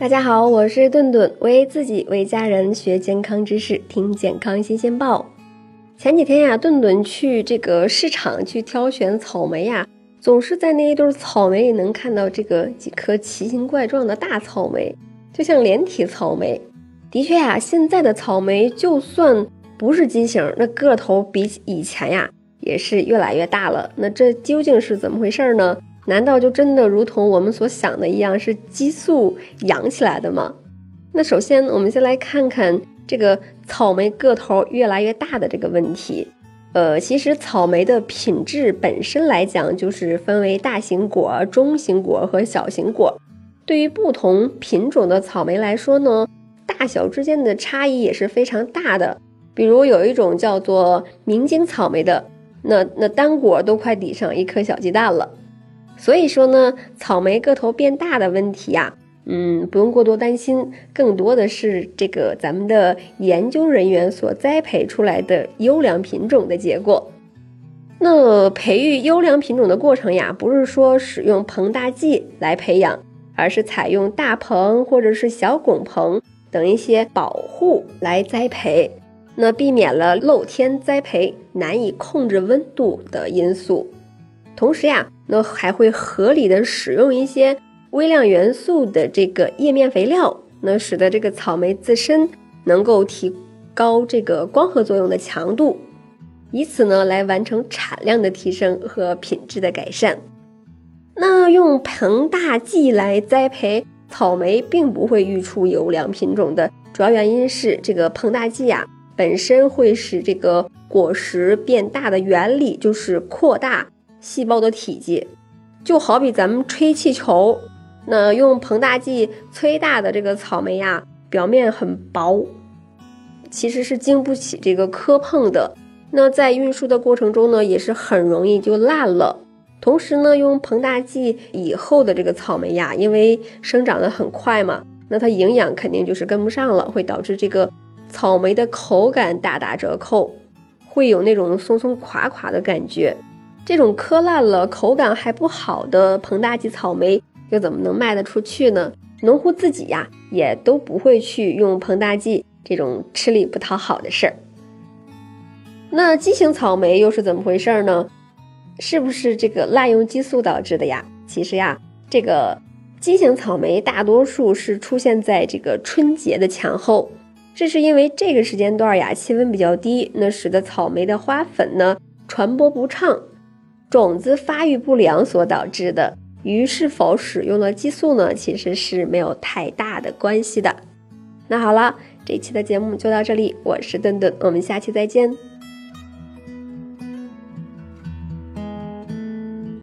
大家好，我是顿顿，为自己为家人学健康知识，听健康新鲜报。前几天呀，顿顿去这个市场去挑选草莓呀，总是在那一堆草莓里能看到这个几颗奇形怪状的大草莓，就像连体草莓。的确呀，现在的草莓就算不是畸形，那个头比起以前呀也是越来越大了。那这究竟是怎么回事呢？难道就真的如同我们所想的一样，是激素养起来的吗？那首先，我们先来看看这个草莓个头越来越大的这个问题。呃，其实草莓的品质本身来讲，就是分为大型果、中型果和小型果。对于不同品种的草莓来说呢，大小之间的差异也是非常大的。比如有一种叫做明晶草莓的，那那单果都快抵上一颗小鸡蛋了。所以说呢，草莓个头变大的问题呀，嗯，不用过多担心，更多的是这个咱们的研究人员所栽培出来的优良品种的结果。那培育优良品种的过程呀，不是说使用膨大剂来培养，而是采用大棚或者是小拱棚等一些保护来栽培，那避免了露天栽培难以控制温度的因素。同时呀，那还会合理的使用一些微量元素的这个叶面肥料，那使得这个草莓自身能够提高这个光合作用的强度，以此呢来完成产量的提升和品质的改善。那用膨大剂来栽培草莓，并不会育出优良品种的主要原因是这个膨大剂啊本身会使这个果实变大的原理就是扩大。细胞的体积，就好比咱们吹气球，那用膨大剂吹大的这个草莓呀，表面很薄，其实是经不起这个磕碰的。那在运输的过程中呢，也是很容易就烂了。同时呢，用膨大剂以后的这个草莓呀，因为生长的很快嘛，那它营养肯定就是跟不上了，会导致这个草莓的口感大打折扣，会有那种松松垮垮的感觉。这种磕烂了、口感还不好的膨大剂草莓，又怎么能卖得出去呢？农户自己呀，也都不会去用膨大剂这种吃力不讨好的事儿。那畸形草莓又是怎么回事呢？是不是这个滥用激素导致的呀？其实呀，这个畸形草莓大多数是出现在这个春节的前后，这是因为这个时间段呀，气温比较低，那使得草莓的花粉呢传播不畅。种子发育不良所导致的，鱼是否使用了激素呢，其实是没有太大的关系的。那好了，这期的节目就到这里，我是顿顿，我们下期再见。